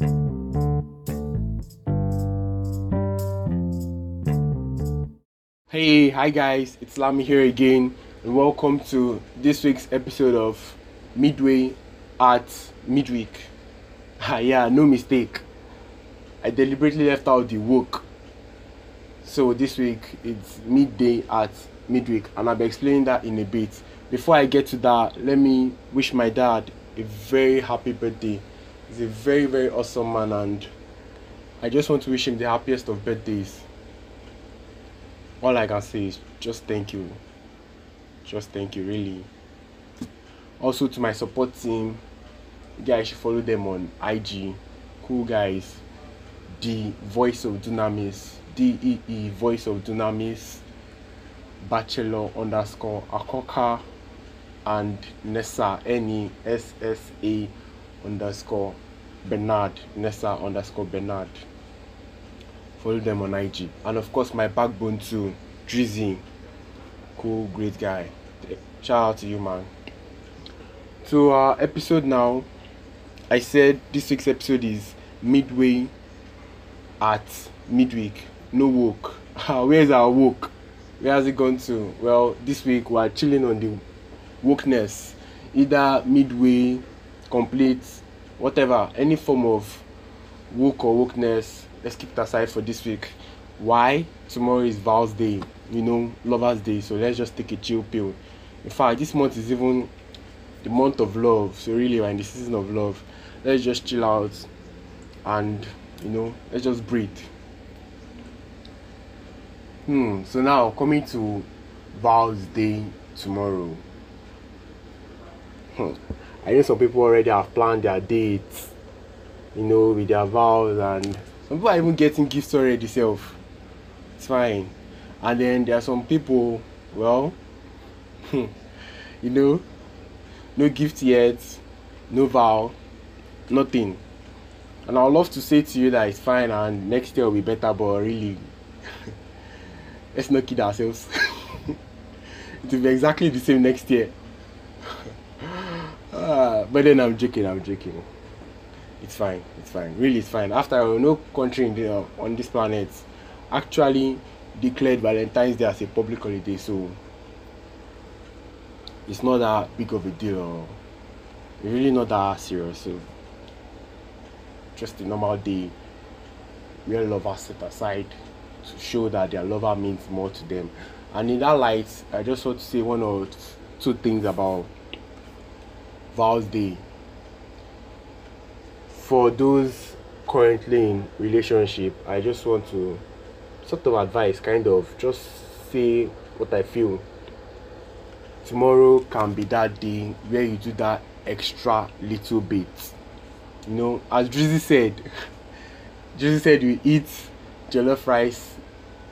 Hey, hi guys, it's Lami here again, and welcome to this week's episode of Midway at Midweek. Ah, yeah, no mistake. I deliberately left out the work. So this week it's midday at midweek, and I'll be explaining that in a bit. Before I get to that, let me wish my dad a very happy birthday. He's a very, very awesome man, and I just want to wish him the happiest of birthdays all I can say is just thank you. Just thank you, really. Also to my support team, you guys should follow them on IG. Cool guys. The voice of Dunamis. D E E voice of Dunamis. Bachelor underscore Akoka and Nessa N E S S A underscore Bernard. Nessa underscore Bernard follow them on IG. And of course, my backbone too, Drizzy. Cool, great guy. Shout out to you, man. So, uh, episode now, I said this week's episode is midway at midweek. No woke. Where's our woke? Where has it gone to? Well, this week we're chilling on the wokeness. Either midway, complete, whatever, any form of woke or wokeness let's keep it aside for this week. Why? Tomorrow is Val's Day, you know, Lover's Day. So let's just take a chill pill. In fact, this month is even the month of love. So really, we're in the season of love. Let's just chill out and you know, let's just breathe. Hmm. So now coming to Val's Day tomorrow. Hmm. I know some people already have planned their dates, you know, with their vows and some people are even getting gifts already self. It's fine. And then there are some people well you know no gift yet no vow nothing. And i would love to say to you that it's fine and next year will be better but really let's not kid ourselves. It will be exactly the same next year uh, but then i'm joking i'm joking. It's fine it's fine. Really it's fine. After all no country the, uh, on this planet actually declared valentine's day as a public holiday so it's not that big of a deal or really not that serious so just a normal day where lovers set aside to show that their lover means more to them. And in that light i just want to say one or two things about vows day for those currently in relationship i just want to sort of advise kind of just say what i feel. Tomorrow can be that day where you do that extra little bit. You know as Drizzy said Drizzy said you eat jollof rice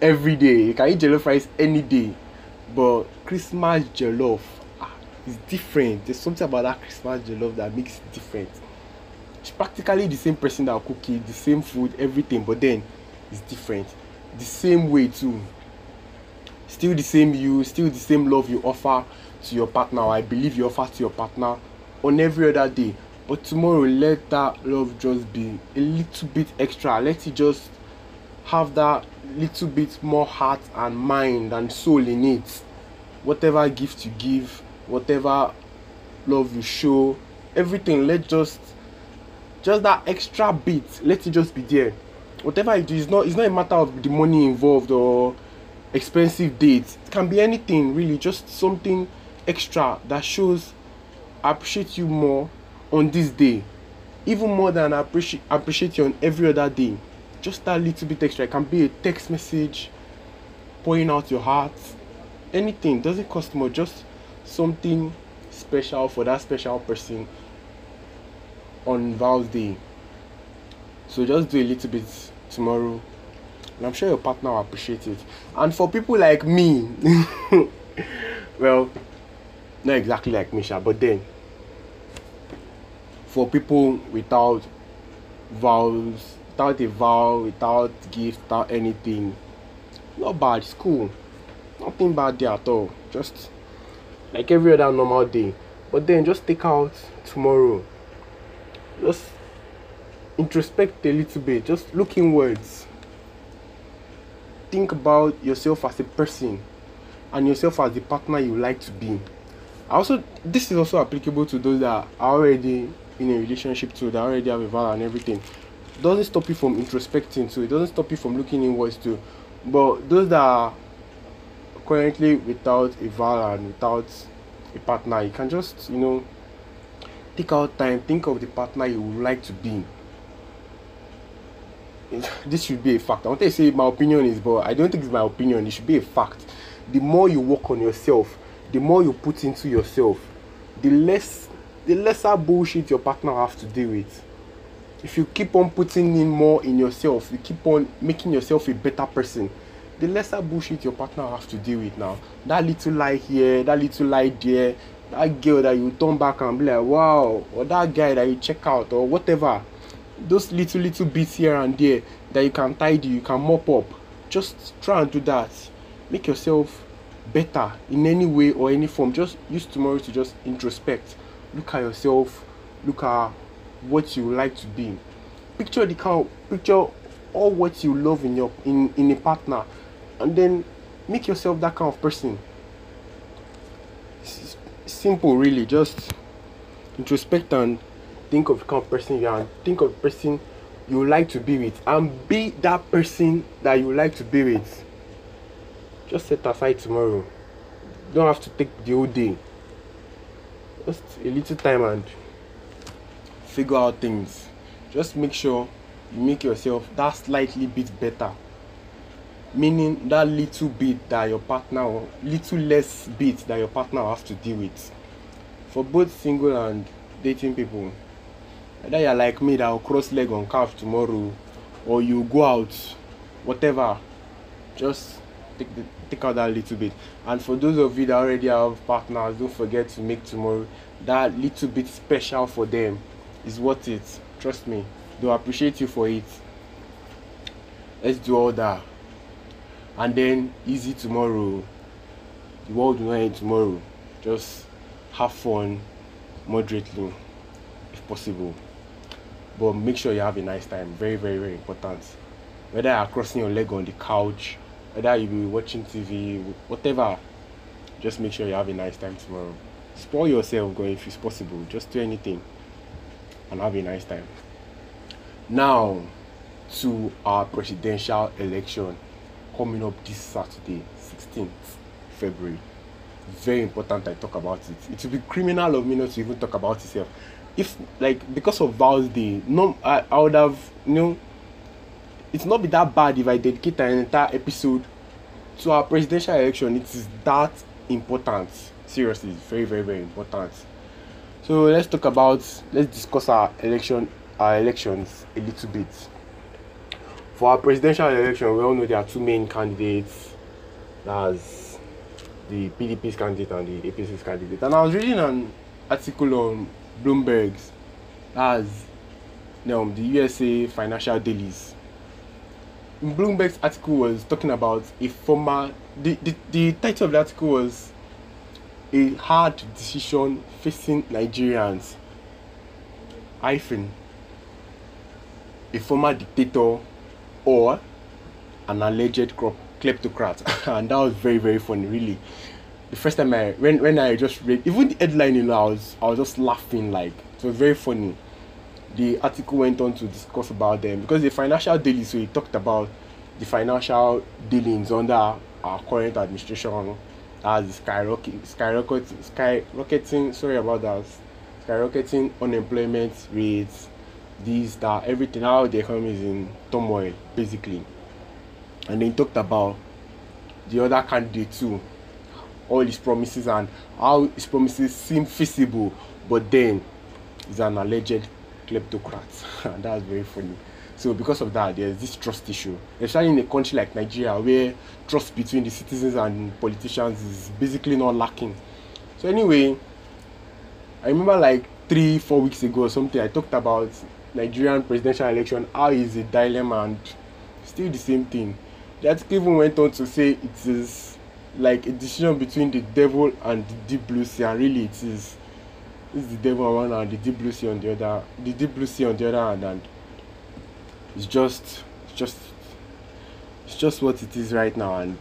every day. You can eat jollof rice any day but christmas jollof is different. There's something about that christmas jollof that makes it different. It's practically the same person that cook it the same food everything but then it's different. The same way too. Still the same you still the same love you offer to your partner i believe you offer to your partner on every other day. But tomorrow let that love just be a little bit extra. Let it just have that little bit more heart and mind and soul in it. Whatever gift you give whatever love you show everything let just just that extra bit let it just be there. Whatever it is, not it's not a matter of the money involved or expensive dates. It can be anything really just something extra that shows I appreciate you more on this day. Even more than I appreciate appreciate you on every other day. Just that little bit extra. It can be a text message pouring out your heart. Anything. Doesn't cost more. Just something special for that special person on Val's Day. So just do a little bit tomorrow. And I'm sure your partner will appreciate it. And for people like me, well, not exactly like Misha, but then for people without vows, without a vow, without gift, without anything, not bad, it's cool. Nothing bad there at all. Just like every other normal day. But then just take out tomorrow just introspect a little bit. Just look inwards. Think about yourself as a person and yourself as the partner you like to be. Also, this is also applicable to those that are already in a relationship too, that already have a vow and everything. Doesn't stop you from introspecting too. It doesn't stop you from looking inwards too. But those that are currently without a vow and without a partner, you can just you know take out time, think of the partner you would like to be. This should be a fact. I want to say my opinion is, but I don't think it's my opinion. It should be a fact. The more you work on yourself, the more you put into yourself, the less the lesser bullshit your partner have to deal with. If you keep on putting in more in yourself, you keep on making yourself a better person, the lesser bullshit your partner has to deal with now. That little lie here, that little lie there, that girl that you turn back and be like, wow, or that guy that you check out, or whatever. Those little little bits here and there that you can tidy, you can mop up. Just try and do that. Make yourself better in any way or any form. Just use tomorrow to just introspect. Look at yourself. Look at what you like to be. Picture the of, picture all what you love in your in, in a partner and then make yourself that kind of person. It's simple really, just introspect and think of the kind of person you are. Think of the person you like to be with. And be that person that you like to be with. Just set aside tomorrow. You don't have to take the whole day. Just a little time and figure out things. Just make sure you make yourself that slightly bit better meaning that little bit that your partner or little less bit that your partner has to deal with. For both single and dating people whether you're like me that will cross leg on calf tomorrow or you go out whatever just take the take out that little bit. And for those of you that already have partners don't forget to make tomorrow that little bit special for them is worth it. Trust me they'll appreciate you for it. Let's do all that and then easy tomorrow. The world will not end tomorrow. Just have fun moderately if possible. But make sure you have a nice time. Very very very important. Whether you're crossing your leg on the couch whether you be watching tv whatever just make sure you have a nice time tomorrow. Spoil yourself going if it's possible. Just do anything and have a nice time. Now to our presidential election coming up this saturday 16th february very important i talk about it it will be criminal of me not to even talk about itself if like because of Val's Day, no, I, I would have you know. It's not be that bad if I dedicate an entire episode to our presidential election. It is that important. Seriously, it's very very very important. So let's talk about let's discuss our election our elections a little bit. For our presidential election, we all know there are two main candidates. That's the PDP's candidate and the APC's candidate. And I was reading an article on Bloomberg's as um, the USA financial dailies. Bloomberg's article was talking about a former the, the, the title of the article was a hard decision facing Nigerians hyphen a former dictator or an alleged kleptocrat and that was very very funny really. The first time I when when I just read even the headline you know I was I was just laughing like it was very funny. The article went on to discuss about them because the financial daily so he talked about the financial dealings under our current administration. As skyrocketing skyrocketing skyrocketing sorry about that skyrocketing unemployment rates these that everything how the economy is in turmoil basically and then talked about the other candidate too all his promises and how his promises seem feasible, but then he's an alleged kleptocrat. and that's very funny. So because of that, there's this trust issue, especially in a country like Nigeria, where trust between the citizens and politicians is basically not lacking. So anyway, I remember like three, four weeks ago or something, I talked about Nigerian presidential election, how is a dilemma and still the same thing. Article even went on to say it is like a decision between the devil and the deep blue sea and really it is it's the devil on one hand the deep blue sea on the other the deep blue sea on the other hand and it's just it's just it's just what it is right now and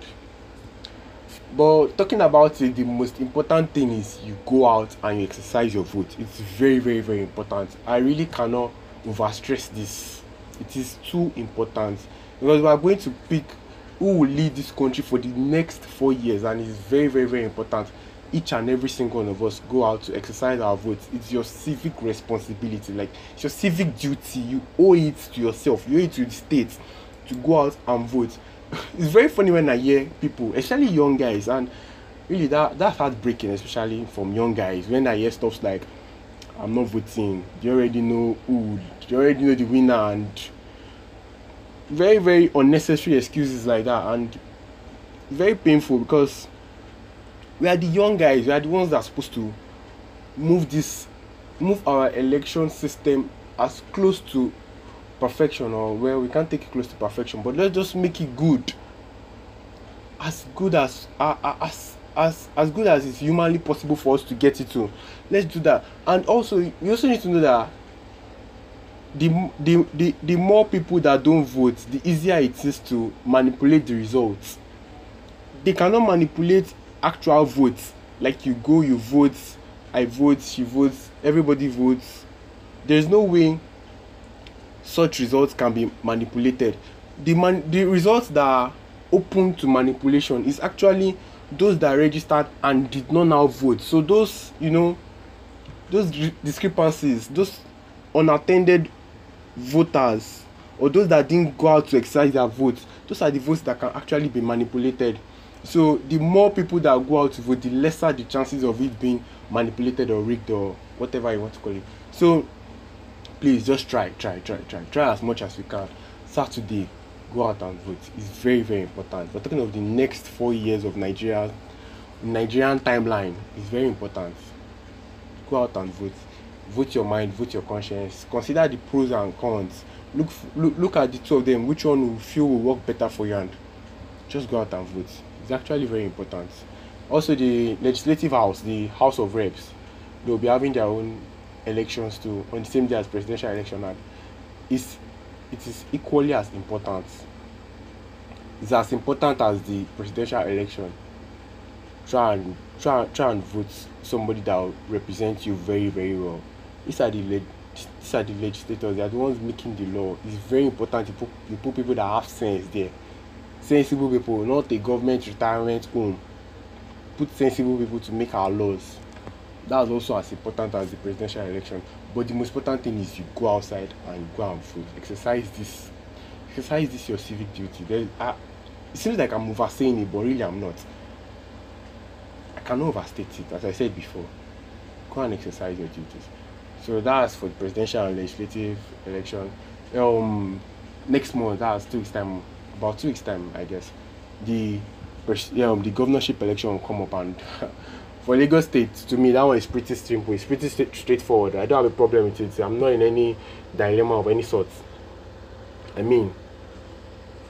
but talking about it the most important thing is you go out and you exercise your vote it's very very very important i really cannot overstress this. It is too important. Because we are going to pick who will lead this country for the next four years and it's very very very important. Each and every single one of us go out to exercise our votes. It's your civic responsibility. Like it's your civic duty. You owe it to yourself. You owe it to the state to go out and vote. It's very funny when i hear people especially young guys and really that that's heartbreaking especially from young guys when i hear stuff like i'm not voting. They already know who They already know the winner? And very very unnecessary excuses like that and very painful because we are the young guys. We are the ones that are supposed to move this move our election system as close to perfection or well we can't take it close to perfection but let's just make it good. As good as uh, as as as good as it's humanly possible for us to get it to. Let's do that. And also you also need to know that the the the, the more people that don't vote the easier it is to manipulate the results. They cannot manipulate actual votes. Like you go you vote i vote she votes everybody votes. There's no way such results can be manipulated. The man the results that are open to manipulation is actually those that registered and did not now vote. So those you know those discrepancies those unattended voters or those that didn't go out to exercise their votes those are the votes that can actually be manipulated. So the more people that go out to vote the lesser the chances of it being manipulated or rigged or whatever you want to call it. So please just try try try try try as much as you can. Saturday go out and vote it's very very important. We're talking of the next four years of nigeria nigerian timeline it's very important. Go out and vote. Vote your mind vote your conscience. Consider the pros and cons. Look look look at the two of them. Which one you feel will work better for you? And just go out and vote. It's actually very important. Also the legislative house the house of reps they'll be having their own elections too on the same day as presidential election. And it's it is equally as important. It's as important as the presidential election. Try and try try and vote somebody that will represent you very very well. These are the these are the legislators. They are the ones making the law. It's very important you put you put people that have sense there. Sensible people not a government retirement home. Put sensible people to make our laws that's also as important as the presidential election. But the most important thing is you go outside and go and vote. Exercise this exercise this your civic duty. There uh, it seems like i'm oversaying it but really i'm not. I cannot overstate it as i said before. Go and exercise your duties. So that's for the presidential and legislative election. Um next month that's two weeks time about two weeks time i guess the um, the governorship election will come up and for Lagos State, to me, that one is pretty simple. It's pretty st- straightforward. I don't have a problem with it. I'm not in any dilemma of any sort. I mean,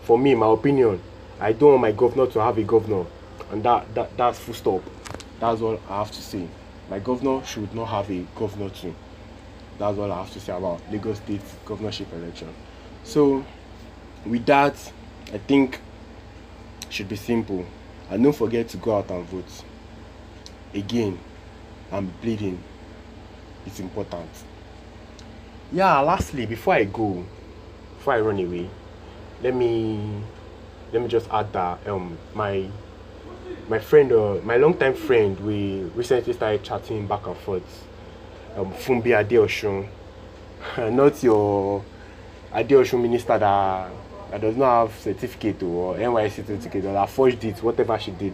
for me, my opinion, I don't want my governor to have a governor, and that, that that's full stop. That's all I have to say. My governor should not have a governor too. That's all I have to say about Lagos State governorship election. So, with that, I think should be simple. And don't forget to go out and vote again i'm bleeding it's important. Yeah lastly before i go before i run away let me let me just add that um my my friend uh, my longtime friend we recently started chatting back and forth um fumbi adeosun not your adeosun minister that that does not have certificate or nysc certificate or that forged it whatever she did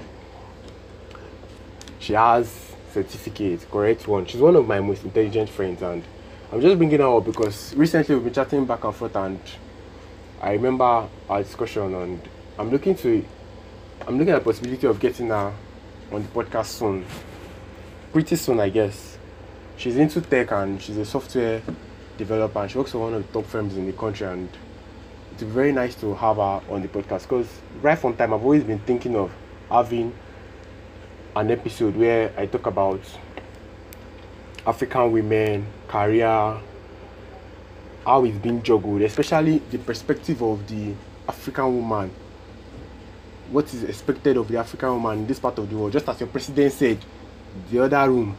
she has certificate correct one. She's one of my most intelligent friends and i'm just bringing her up because recently we've been chatting back and forth and i remember our discussion and i'm looking to i'm looking at the possibility of getting her on the podcast soon. Pretty soon i guess. She's into tech and she's a software developer and she works for one of the top firms in the country and it's very nice to have her on the podcast because right from time i've always been thinking of having an episode where I talk about African women, career, how it's being juggled, especially the perspective of the African woman. What is expected of the African woman in this part of the world? Just as your president said, the other room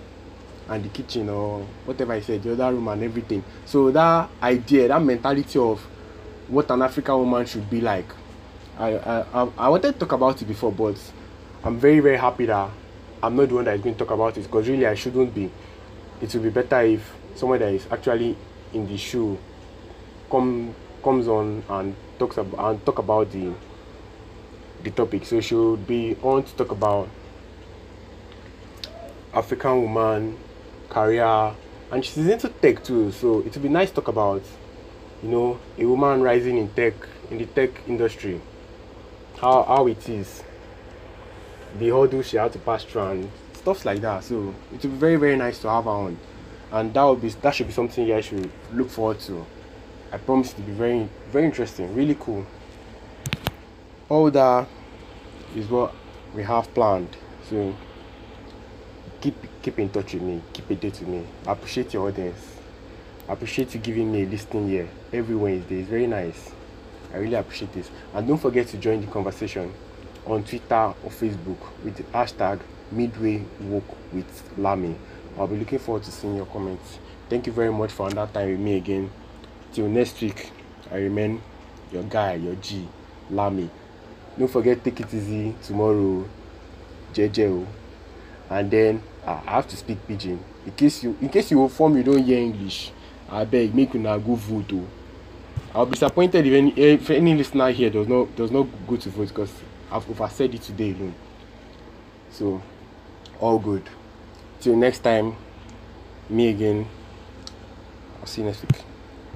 and the kitchen or whatever I said, the other room and everything. So that idea, that mentality of what an African woman should be like, I I I wanted to talk about it before, but I'm very very happy that I'm not the one that is going to talk about it because really I shouldn't be. It would be better if someone that is actually in the shoe come comes on and talks about and talk about the the topic. So she would be on to talk about African woman career and she's into tech too. So it would be nice to talk about you know a woman rising in tech in the tech industry. How how it is the hurdles she had to pass through and stuff like that. So it would be very very nice to have her on, and that would be that should be something you guys should look forward to. I promise it to be very very interesting, really cool. All that is what we have planned. So keep keep in touch with me, keep a date with me. I appreciate your audience. I appreciate you giving me a listening here every Wednesday. It's very nice. I really appreciate this. And don't forget to join the conversation on Twitter or Facebook with the hashtag Midway Woke with Lami. I'll be looking forward to seeing your comments. Thank you very much for another time with me again. Till next week, I remain your guy, your G, Lami. Don't forget, take it easy tomorrow, JJ. And then uh, I have to speak pidgin. In case you in case you form you don't hear English, I beg make una go vote. I'll be disappointed if any if any listener here does not does not go to vote because I've oversaid it today alone. So, all good. Till next time, me again. I'll see you next week.